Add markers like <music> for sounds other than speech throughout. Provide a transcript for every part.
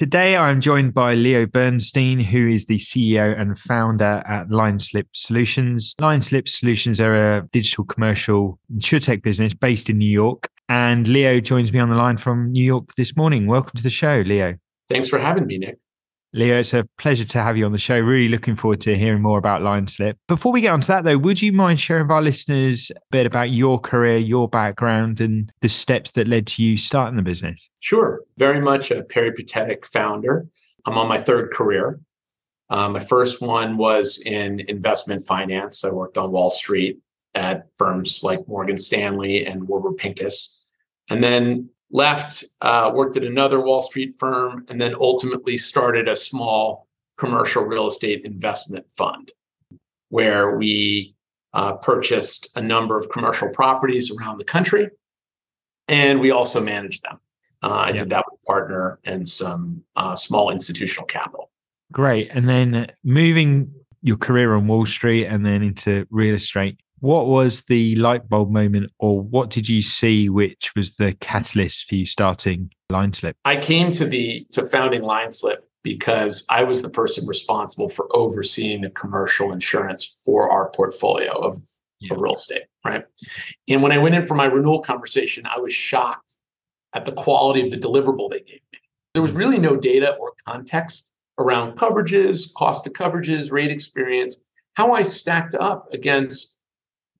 Today, I'm joined by Leo Bernstein, who is the CEO and founder at LineSlip Solutions. LineSlip Solutions are a digital commercial insurtech business based in New York. And Leo joins me on the line from New York this morning. Welcome to the show, Leo. Thanks for having me, Nick. Leo, it's a pleasure to have you on the show. Really looking forward to hearing more about LineSlip. Before we get onto that, though, would you mind sharing with our listeners a bit about your career, your background, and the steps that led to you starting the business? Sure. Very much a peripatetic founder. I'm on my third career. Um, my first one was in investment finance. I worked on Wall Street at firms like Morgan Stanley and Warburg Pincus. And then left, uh, worked at another Wall Street firm, and then ultimately started a small commercial real estate investment fund where we uh, purchased a number of commercial properties around the country and we also managed them. Uh, I yeah. did that with a partner and some uh, small institutional capital. Great. And then moving your career on Wall Street and then into real estate, what was the light bulb moment, or what did you see which was the catalyst for you starting LineSlip? I came to the to founding LineSlip because I was the person responsible for overseeing the commercial insurance for our portfolio of, yeah. of real estate, right? And when I went in for my renewal conversation, I was shocked at the quality of the deliverable they gave me. There was really no data or context around coverages, cost of coverages, rate experience, how I stacked up against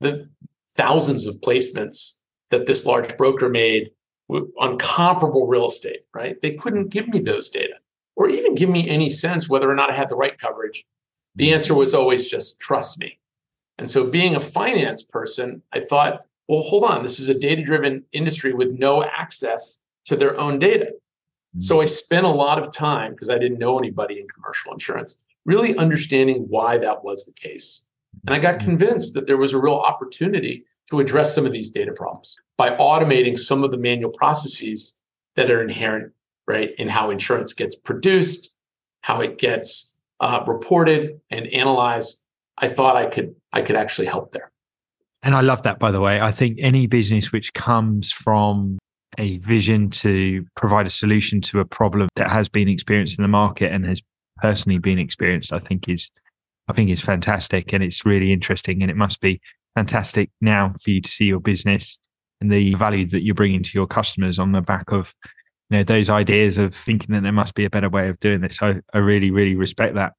the thousands of placements that this large broker made on comparable real estate, right? They couldn't give me those data or even give me any sense whether or not I had the right coverage. The answer was always just trust me. And so, being a finance person, I thought, well, hold on, this is a data driven industry with no access to their own data. Mm-hmm. So, I spent a lot of time because I didn't know anybody in commercial insurance, really understanding why that was the case. And I got convinced that there was a real opportunity to address some of these data problems by automating some of the manual processes that are inherent, right, in how insurance gets produced, how it gets uh, reported and analyzed. I thought I could I could actually help there. And I love that, by the way. I think any business which comes from a vision to provide a solution to a problem that has been experienced in the market and has personally been experienced, I think is I think it's fantastic and it's really interesting. And it must be fantastic now for you to see your business and the value that you're bringing to your customers on the back of you know those ideas of thinking that there must be a better way of doing this. I, I really, really respect that.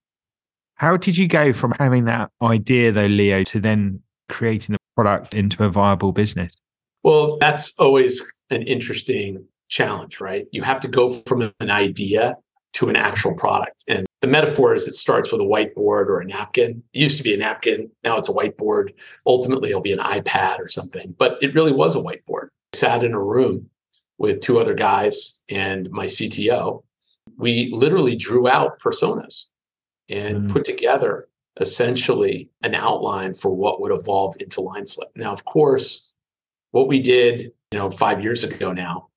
How did you go from having that idea though, Leo, to then creating the product into a viable business? Well, that's always an interesting challenge, right? You have to go from an idea to an actual product. And the metaphor is it starts with a whiteboard or a napkin. It used to be a napkin, now it's a whiteboard. Ultimately, it'll be an iPad or something, but it really was a whiteboard. I sat in a room with two other guys and my CTO. We literally drew out personas and mm. put together essentially an outline for what would evolve into LineSlip. Now, of course, what we did, you know, five years ago now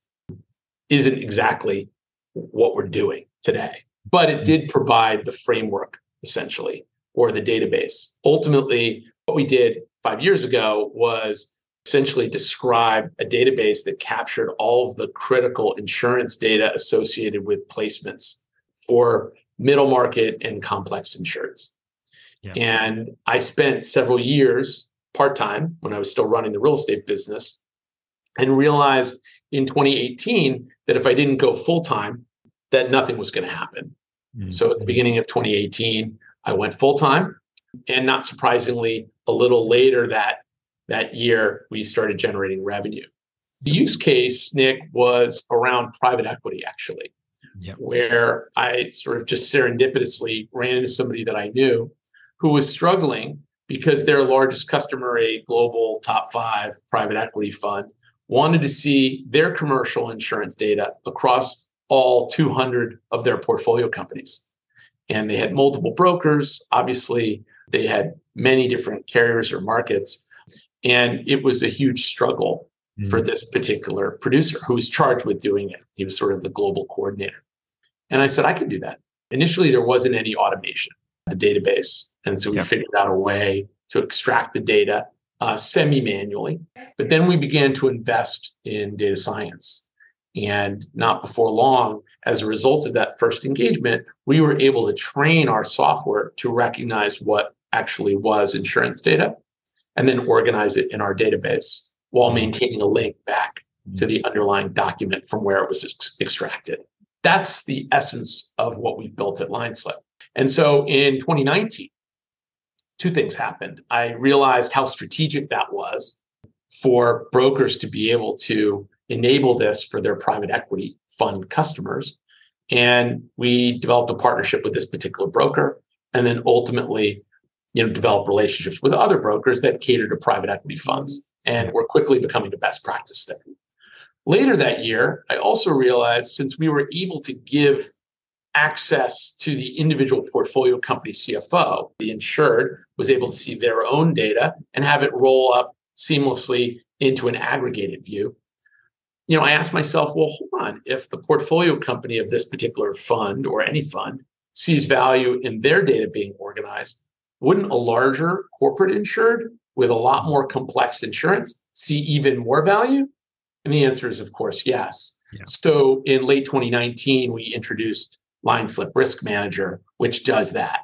isn't exactly what we're doing today but it did provide the framework essentially or the database. Ultimately, what we did five years ago was essentially describe a database that captured all of the critical insurance data associated with placements for middle market and complex insurance. Yeah. And I spent several years part time when I was still running the real estate business and realized in 2018 that if I didn't go full time, that nothing was going to happen. Mm-hmm. So at the beginning of 2018, I went full time, and not surprisingly, a little later that that year we started generating revenue. The use case, Nick, was around private equity, actually, yep. where I sort of just serendipitously ran into somebody that I knew who was struggling because their largest customer, a global top five private equity fund, wanted to see their commercial insurance data across all 200 of their portfolio companies. And they had multiple brokers. Obviously, they had many different carriers or markets. And it was a huge struggle mm-hmm. for this particular producer who was charged with doing it. He was sort of the global coordinator. And I said, I could do that. Initially, there wasn't any automation, the database. And so we figured out a way to extract the data uh, semi manually. But then we began to invest in data science. And not before long, as a result of that first engagement, we were able to train our software to recognize what actually was insurance data and then organize it in our database while mm-hmm. maintaining a link back to mm-hmm. the underlying document from where it was ex- extracted. That's the essence of what we've built at LineSlip. And so in 2019, two things happened. I realized how strategic that was for brokers to be able to enable this for their private equity fund customers. And we developed a partnership with this particular broker and then ultimately you know, develop relationships with other brokers that cater to private equity funds. And we're quickly becoming the best practice there. Later that year, I also realized since we were able to give access to the individual portfolio company CFO, the insured was able to see their own data and have it roll up seamlessly into an aggregated view. You know, I asked myself, well, hold on, if the portfolio company of this particular fund or any fund sees value in their data being organized, wouldn't a larger corporate insured with a lot more complex insurance see even more value? And the answer is, of course, yes. Yeah. So in late 2019, we introduced LineSlip Risk Manager, which does that.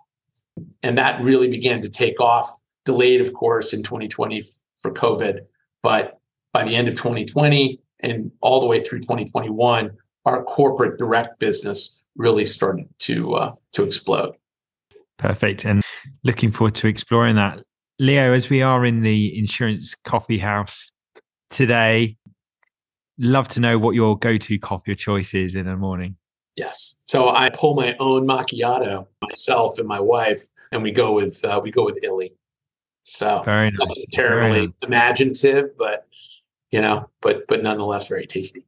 And that really began to take off, delayed, of course, in 2020 for COVID. But by the end of 2020 and all the way through 2021, our corporate direct business really started to uh, to explode. Perfect. And looking forward to exploring that. Leo, as we are in the insurance coffee house today, love to know what your go-to coffee choice is in the morning. Yes. So I pull my own macchiato myself and my wife, and we go with uh, we go with Illy. So very nice. terribly very imaginative, but you know, but but nonetheless very tasty.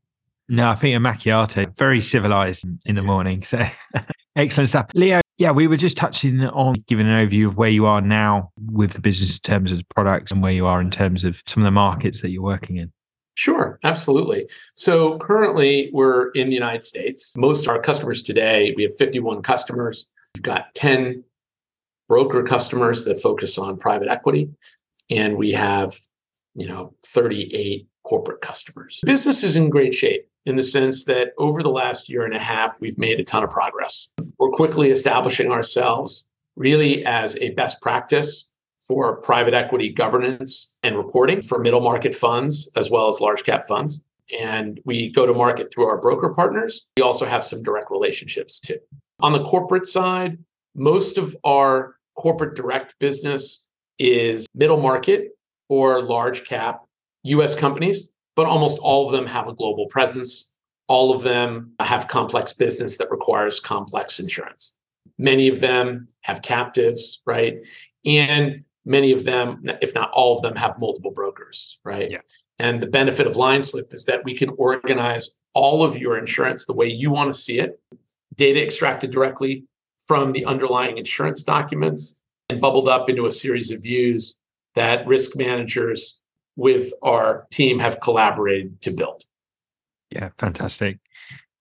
No, I think a macchiato very civilized in the morning. So <laughs> excellent stuff, Leo. Yeah, we were just touching on giving an overview of where you are now with the business in terms of products and where you are in terms of some of the markets that you're working in. Sure, absolutely. So currently we're in the United States. Most of our customers today, we have 51 customers. We've got 10 broker customers that focus on private equity and we have, you know, 38 corporate customers. The business is in great shape in the sense that over the last year and a half we've made a ton of progress. We're quickly establishing ourselves really as a best practice for private equity governance and reporting for middle market funds as well as large cap funds. And we go to market through our broker partners. We also have some direct relationships too. On the corporate side, most of our corporate direct business is middle market or large cap US companies, but almost all of them have a global presence. All of them have complex business that requires complex insurance. Many of them have captives, right? And many of them, if not all of them, have multiple brokers, right? Yeah. And the benefit of LineSlip is that we can organize all of your insurance the way you want to see it, data extracted directly from the underlying insurance documents and bubbled up into a series of views that risk managers with our team have collaborated to build. Yeah, fantastic.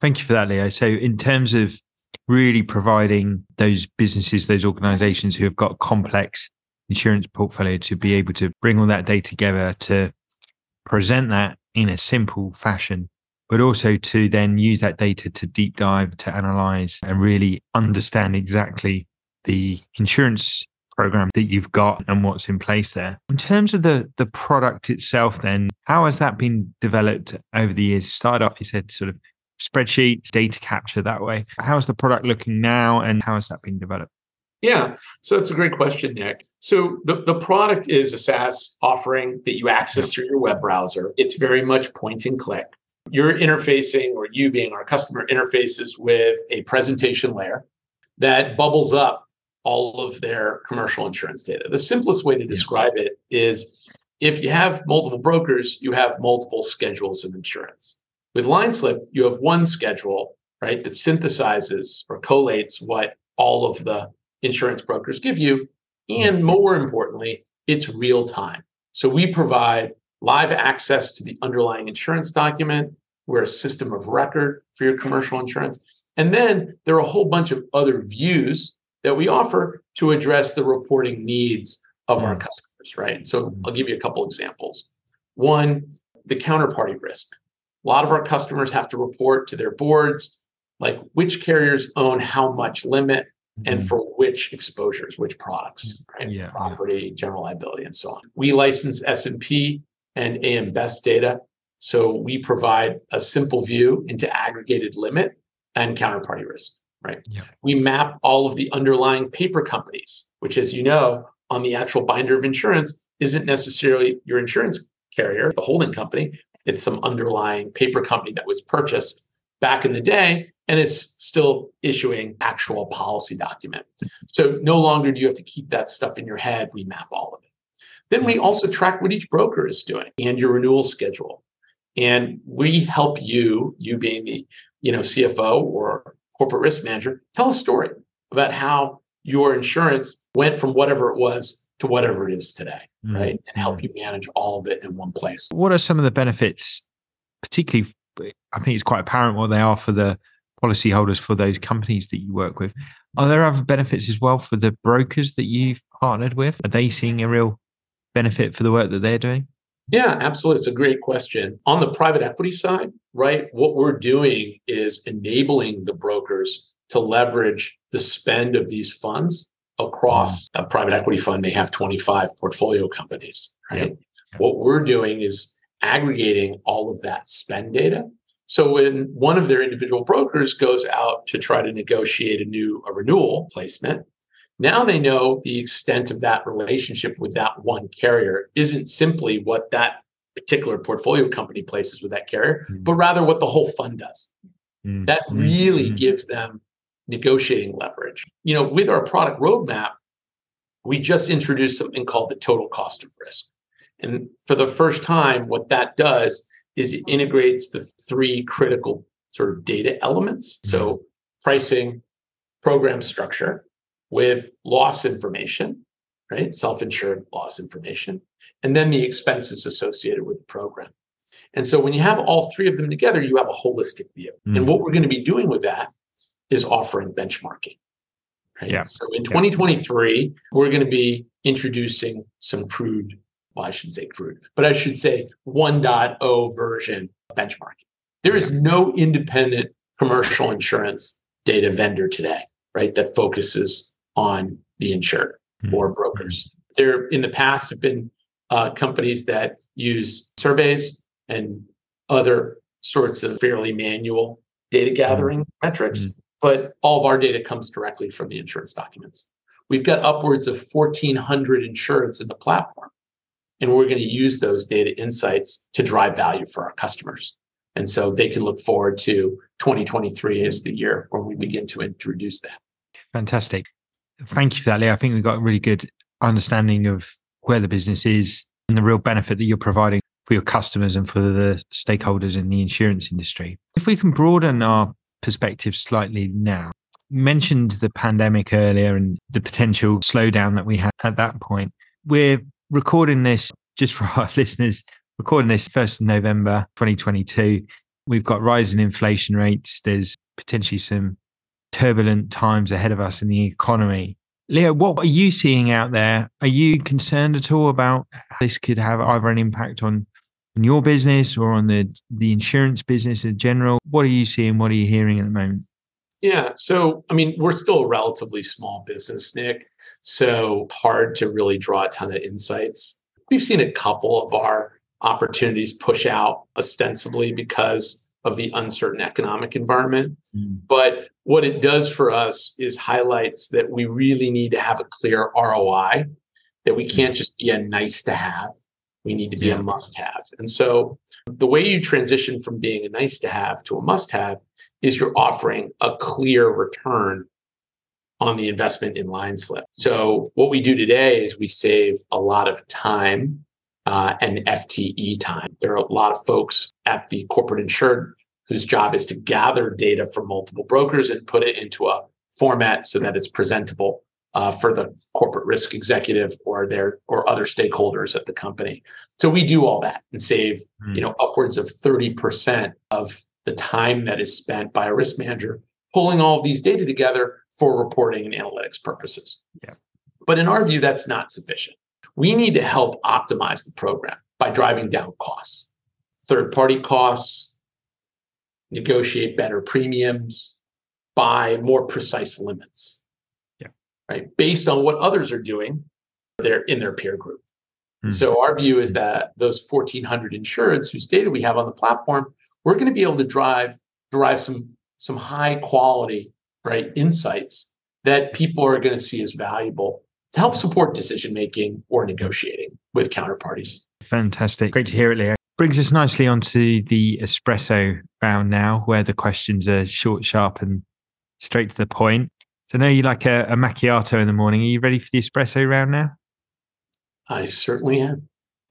Thank you for that, Leo. So, in terms of really providing those businesses, those organizations who have got complex insurance portfolio to be able to bring all that data together to present that in a simple fashion, but also to then use that data to deep dive, to analyze, and really understand exactly the insurance program that you've got and what's in place there. In terms of the the product itself, then how has that been developed over the years? Start off, you said sort of spreadsheets, data capture that way. How's the product looking now, and how has that been developed? Yeah, so it's a great question, Nick. So the, the product is a SaaS offering that you access through your web browser. It's very much point and click. You're interfacing, or you being our customer, interfaces with a presentation layer that bubbles up all of their commercial insurance data. The simplest way to describe it is if you have multiple brokers, you have multiple schedules of insurance. With LineSlip, you have one schedule, right, that synthesizes or collates what all of the insurance brokers give you. And mm-hmm. more importantly, it's real time. So we provide live access to the underlying insurance document. We're a system of record for your commercial insurance. And then there are a whole bunch of other views that we offer to address the reporting needs of our hmm. customers, right? So hmm. I'll give you a couple examples. One, the counterparty risk. A lot of our customers have to report to their boards, like which carriers own how much limit and mm-hmm. for which exposures, which products, hmm. right? Yeah, Property, yeah. general liability, and so on. We license S&P and AM Best data. So we provide a simple view into aggregated limit and counterparty risk, right? Yeah. We map all of the underlying paper companies, which, as you know, on the actual binder of insurance isn't necessarily your insurance carrier, the holding company. It's some underlying paper company that was purchased back in the day and is still issuing actual policy document. So no longer do you have to keep that stuff in your head. We map all of it. Then we also track what each broker is doing and your renewal schedule. And we help you, you being the you know CFO or corporate risk manager, tell a story about how your insurance went from whatever it was to whatever it is today, mm-hmm. right? And help you manage all of it in one place. What are some of the benefits, particularly? I think it's quite apparent what they are for the policyholders for those companies that you work with. Are there other benefits as well for the brokers that you've partnered with? Are they seeing a real benefit for the work that they're doing? Yeah, absolutely. It's a great question. On the private equity side, right, what we're doing is enabling the brokers to leverage the spend of these funds across mm-hmm. a private equity fund may have 25 portfolio companies, right? What we're doing is aggregating all of that spend data. So when one of their individual brokers goes out to try to negotiate a new a renewal placement, now they know the extent of that relationship with that one carrier isn't simply what that particular portfolio company places with that carrier, mm-hmm. but rather what the whole fund does. Mm-hmm. That really mm-hmm. gives them negotiating leverage. You know, with our product roadmap, we just introduced something called the total cost of risk. And for the first time, what that does is it integrates the three critical sort of data elements. So mm-hmm. pricing, program structure, with loss information, right? Self insured loss information, and then the expenses associated with the program. And so when you have all three of them together, you have a holistic view. Mm. And what we're going to be doing with that is offering benchmarking. Right? Yeah. So in 2023, we're going to be introducing some crude, well, I should say crude, but I should say 1.0 version benchmarking. There is no independent commercial insurance data vendor today, right, that focuses on the insured. Or brokers. There, in the past, have been uh, companies that use surveys and other sorts of fairly manual data gathering mm-hmm. metrics, mm-hmm. but all of our data comes directly from the insurance documents. We've got upwards of 1,400 insurance in the platform, and we're going to use those data insights to drive value for our customers. And so they can look forward to 2023 as the year when we begin to introduce that. Fantastic thank you for that, Lee. I think we've got a really good understanding of where the business is and the real benefit that you're providing for your customers and for the stakeholders in the insurance industry. If we can broaden our perspective slightly now, you mentioned the pandemic earlier and the potential slowdown that we had at that point. We're recording this just for <laughs> our listeners, recording this 1st of November 2022. We've got rising inflation rates. There's potentially some turbulent times ahead of us in the economy. Leo, what are you seeing out there? Are you concerned at all about how this could have either an impact on, on your business or on the, the insurance business in general? What are you seeing? What are you hearing at the moment? Yeah. So, I mean, we're still a relatively small business, Nick. So hard to really draw a ton of insights. We've seen a couple of our opportunities push out ostensibly because of the uncertain economic environment. Mm. But what it does for us is highlights that we really need to have a clear ROI, that we can't just be a nice to have. We need to be yeah. a must have. And so the way you transition from being a nice to have to a must have is you're offering a clear return on the investment in LineSlip. So what we do today is we save a lot of time uh, and FTE time. There are a lot of folks at the corporate insured whose job is to gather data from multiple brokers and put it into a format so that it's presentable uh, for the corporate risk executive or their or other stakeholders at the company. So we do all that and save, mm. you know, upwards of 30% of the time that is spent by a risk manager pulling all of these data together for reporting and analytics purposes. Yeah. But in our view, that's not sufficient. We need to help optimize the program by driving down costs, third party costs, negotiate better premiums, buy more precise limits. Yeah. Right. Based on what others are doing, they're in their peer group. Mm-hmm. So our view is that those 1,400 insureds whose data we have on the platform we're going to be able to drive derive some some high quality right insights that people are going to see as valuable to help support decision making or negotiating with counterparties. Fantastic. Great to hear it, Leo. Brings us nicely onto the espresso round now, where the questions are short, sharp, and straight to the point. So, I know you like a, a macchiato in the morning. Are you ready for the espresso round now? I certainly am.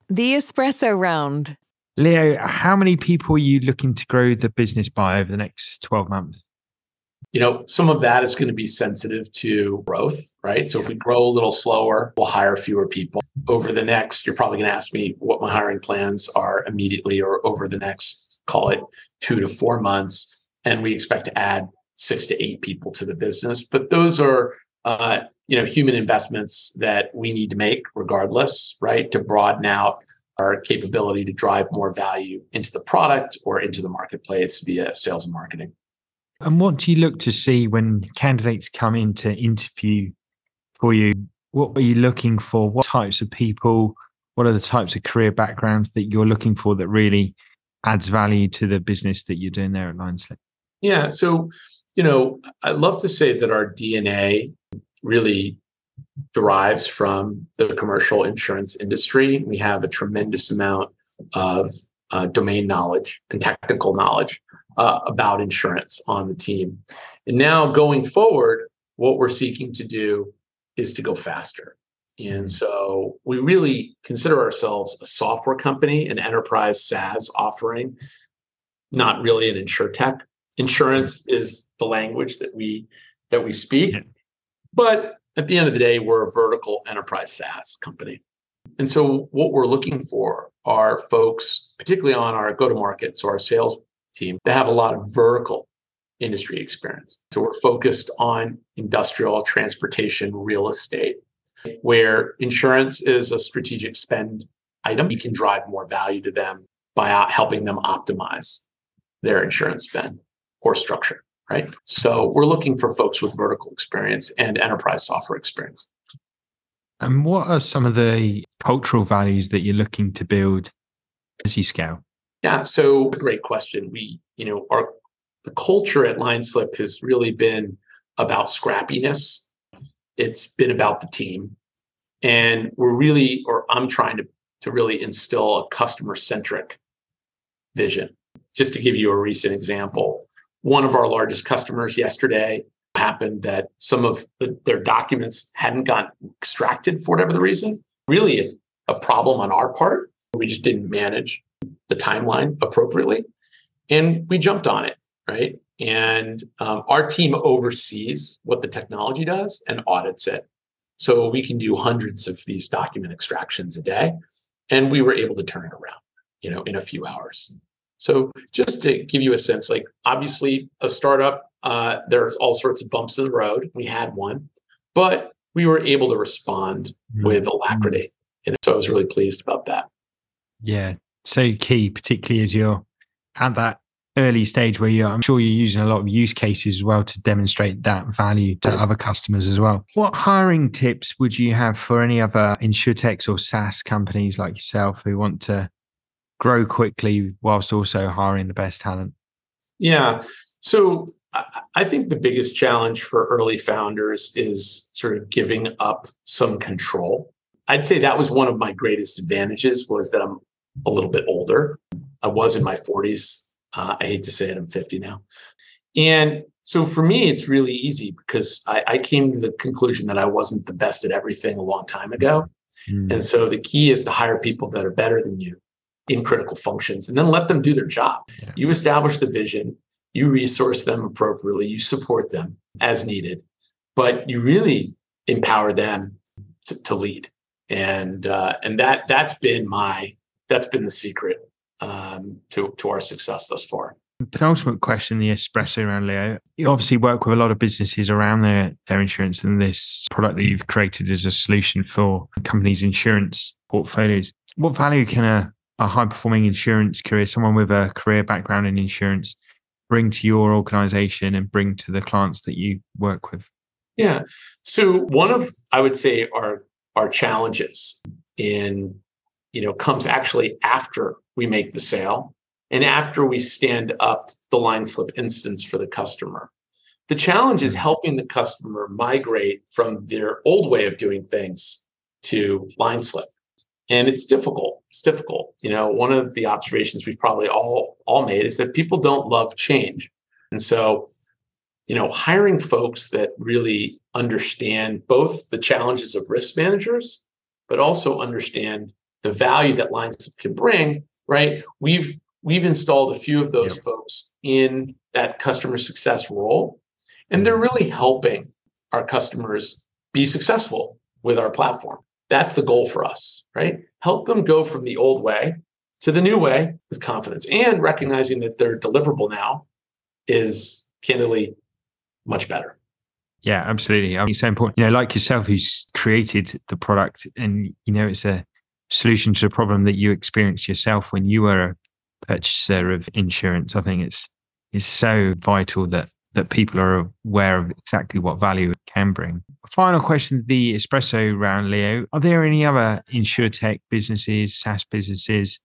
The espresso round. Leo, how many people are you looking to grow the business by over the next 12 months? You know, some of that is going to be sensitive to growth, right? So if we grow a little slower, we'll hire fewer people. Over the next, you're probably going to ask me what my hiring plans are immediately or over the next, call it two to four months. And we expect to add six to eight people to the business. But those are, uh, you know, human investments that we need to make regardless, right? To broaden out our capability to drive more value into the product or into the marketplace via sales and marketing. And what do you look to see when candidates come in to interview for you? What are you looking for? What types of people? What are the types of career backgrounds that you're looking for that really adds value to the business that you're doing there at LineSlip? Yeah. So, you know, I love to say that our DNA really derives from the commercial insurance industry. We have a tremendous amount of uh, domain knowledge and technical knowledge uh, about insurance on the team. And now going forward, what we're seeking to do is to go faster. And so we really consider ourselves a software company, an enterprise SaaS offering, not really an insurtech. Insurance is the language that we that we speak, but at the end of the day, we're a vertical enterprise SaaS company. And so what we're looking for are folks, particularly on our go-to-market, so our sales team, that have a lot of vertical industry experience. So we're focused on industrial, transportation, real estate, where insurance is a strategic spend item. We can drive more value to them by uh, helping them optimize their insurance spend or structure right? So we're looking for folks with vertical experience and enterprise software experience. And what are some of the cultural values that you're looking to build as you scale? Yeah, so great question. We, you know, our the culture at LineSlip has really been about scrappiness. It's been about the team. And we're really, or I'm trying to, to really instill a customer centric vision. Just to give you a recent example, one of our largest customers yesterday happened that some of the, their documents hadn't gotten extracted for whatever the reason. Really, a, a problem on our part. We just didn't manage the timeline appropriately. And we jumped on it, right? And um, our team oversees what the technology does and audits it. So we can do hundreds of these document extractions a day. And we were able to turn it around, you know, in a few hours. So just to give you a sense, like obviously a startup, uh, there's all sorts of bumps in the road. We had one, but we were able to respond mm-hmm. with alacrity. And so I was really pleased about that. Yeah. So key, particularly as you're at that early stage where you're, I'm sure you're using a lot of use cases as well to demonstrate that value to other customers as well. What hiring tips would you have for any other insurtechs or SaaS companies like yourself who want to grow quickly whilst also hiring the best talent? Yeah. So I think the biggest challenge for early founders is sort of giving up some control. I'd say that was one of my greatest advantages was that I'm a little bit older. I was in my 40s. Uh, I hate to say it, I'm 50 now. And so for me, it's really easy because I, I, came to the conclusion that I wasn't the best at everything a long time ago. Mm. And so the key is to hire people that are better than you in critical functions and then let them do their job. Yeah. You establish the vision, you resource them appropriately, you support them as needed, but you really empower them to, to lead. And uh, and that that's been my that's been the secret um, to to our success thus far. Penultimate question, the espresso round, Leo. You obviously work with a lot of businesses around their, their insurance, and this product that you've created is a solution for companies' insurance portfolios. What value can a, a high performing insurance career, someone with a career background in insurance, bring to your organization and bring to the clients that you work with? Yeah. So one of I would say our our challenges in you know comes actually after we make the sale and after we stand up the LineSlip instance for the customer. The challenge is hmm. helping the customer migrate from their old way of doing things to LineSlip. And it's difficult. It's difficult. You know, one of the observations we've probably all all made is that people don't love change. And so, you know, hiring folks that really understand both the challenges of risk managers, but also understand the value that lines can bring, right? We've we've installed a few of those yep. folks in that customer success role and they're really helping our customers be successful with our platform. That's the goal for us right? Help them go from the old way to the new way with confidence and recognizing that their deliverable now is candidly much better. Yeah absolutely. I mean it's so important. You know like yourself who's created the product and you know it's a solution to a problem that you experienced yourself when you were a purchaser of insurance. I think it's it's so vital that that people are aware of exactly what value it can bring. Final question: the espresso round, Leo. Are there any other insurtech businesses, SaaS businesses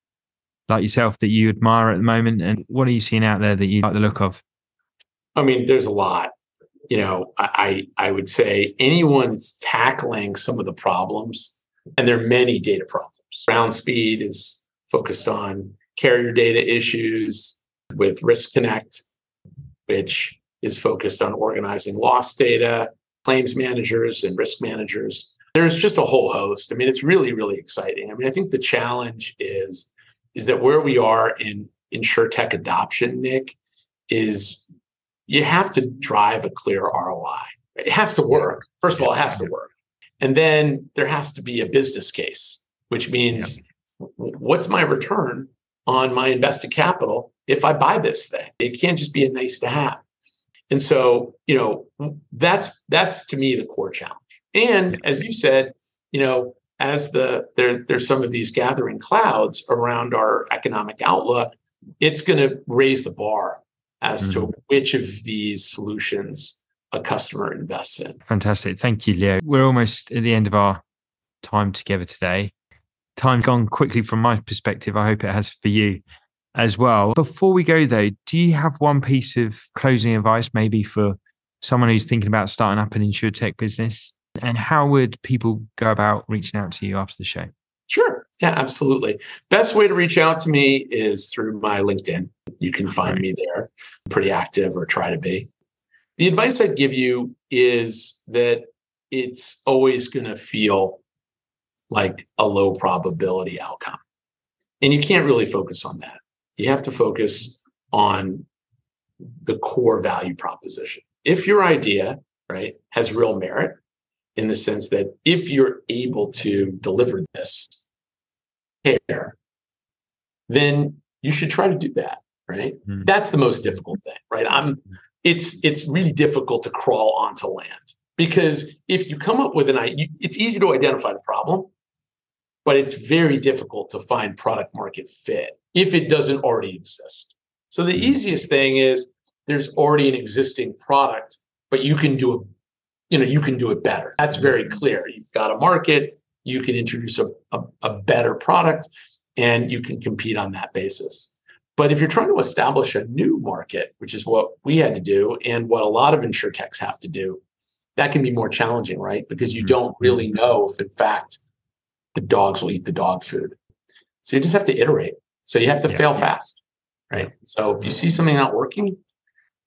like yourself that you admire at the moment? And what are you seeing out there that you like the look of? I mean, there's a lot. You know, I I would say anyone's tackling some of the problems, and there are many data problems. Groundspeed is focused on carrier data issues with Riskonnect, which is focused on organizing loss data, claims managers, and risk managers. There's just a whole host. I mean, it's really, really exciting. I mean, I think the challenge is is that where we are in insurtech adoption, Nick, is you have to drive a clear ROI. It has to work. First of all, it has to work. And then there has to be a business case, which means yeah. what's my return on my invested capital if I buy this thing. It can't just be a nice to have. And so, you know, that's that's to me the core challenge. And as you said, you know, as the there there's some of these gathering clouds around our economic outlook, it's going to raise the bar as mm-hmm. to which of these solutions a customer invests in. Fantastic. Thank you, Leo. We're almost at the end of our time together today time gone quickly from my perspective. I hope it has for you as well. Before we go, though, do you have one piece of closing advice, maybe for someone who's thinking about starting up an insurtech business? And how would people go about reaching out to you after the show? Sure. Yeah, absolutely. Best way to reach out to me is through my LinkedIn. You can find right. me there. I'm pretty active or try to be. The advice I'd give you is that it's always going to feel like a low probability outcome. And you can't really focus on that. You have to focus on the core value proposition. If your idea, right, has real merit in the sense that if you're able to deliver this care, then you should try to do that, right? Mm-hmm. That's the most difficult thing, right? I'm it's it's really difficult to crawl onto land because if you come up with an idea, it's easy to identify the problem but it's very difficult to find product market fit if it doesn't already exist. So the hmm. easiest thing is there's already an existing product, but you can do it, you know, you can do it better. That's very hmm. clear. You've got a market, you can introduce a, a, a better product, and you can compete on that basis. But if you're trying to establish a new market, which is what we had to do and what a lot of insurtechs have to do, that can be more challenging, right? Because you mm-hmm. don't really know if, in fact, the dogs will eat the dog food. So you just have to iterate. So you have to yeah. fail fast, right? So if you see something not working, you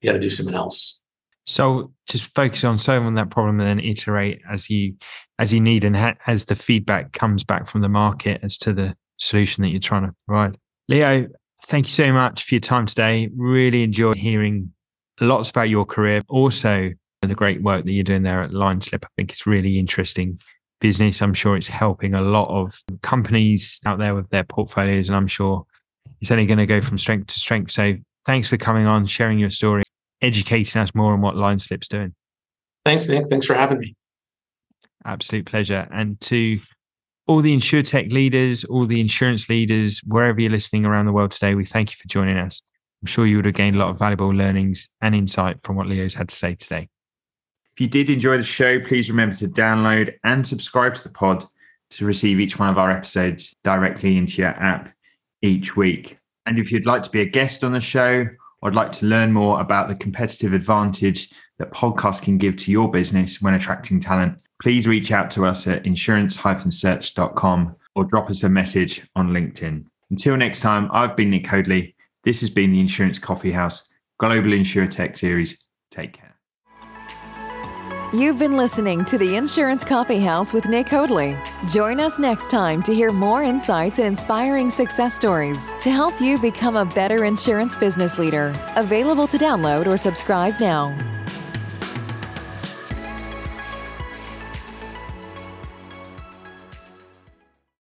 got to do something else. So just focus on solving that problem and then iterate as you as you need and ha- as the feedback comes back from the market as to the solution that you're trying to provide. Leo, thank you so much for your time today. Really enjoyed hearing lots about your career. Also, the great work that you're doing there at LineSlip. I think it's really interesting business. I'm sure it's helping a lot of companies out there with their portfolios, and I'm sure it's only going to go from strength to strength. So thanks for coming on, sharing your story, educating us more on what LineSlip's doing. Thanks, Nick. Thanks for having me. Absolute pleasure. And to all the insurtech leaders, all the insurance leaders, wherever you're listening around the world today, we thank you for joining us. I'm sure you would have gained a lot of valuable learnings and insight from what Leo's had to say today. If you did enjoy the show, please remember to download and subscribe to the pod to receive each one of our episodes directly into your app each week. And if you'd like to be a guest on the show or would like to learn more about the competitive advantage that podcasts can give to your business when attracting talent, please reach out to us at insurance-search.com or drop us a message on LinkedIn. Until next time, I've been Nick Hoadley. This has been the Insurance Coffee House Global InsurTech Series. Take care. You've been listening to the Insurance Coffee House with Nick Hoadley. Join us next time to hear more insights and inspiring success stories to help you become a better insurance business leader. Available to download or subscribe now.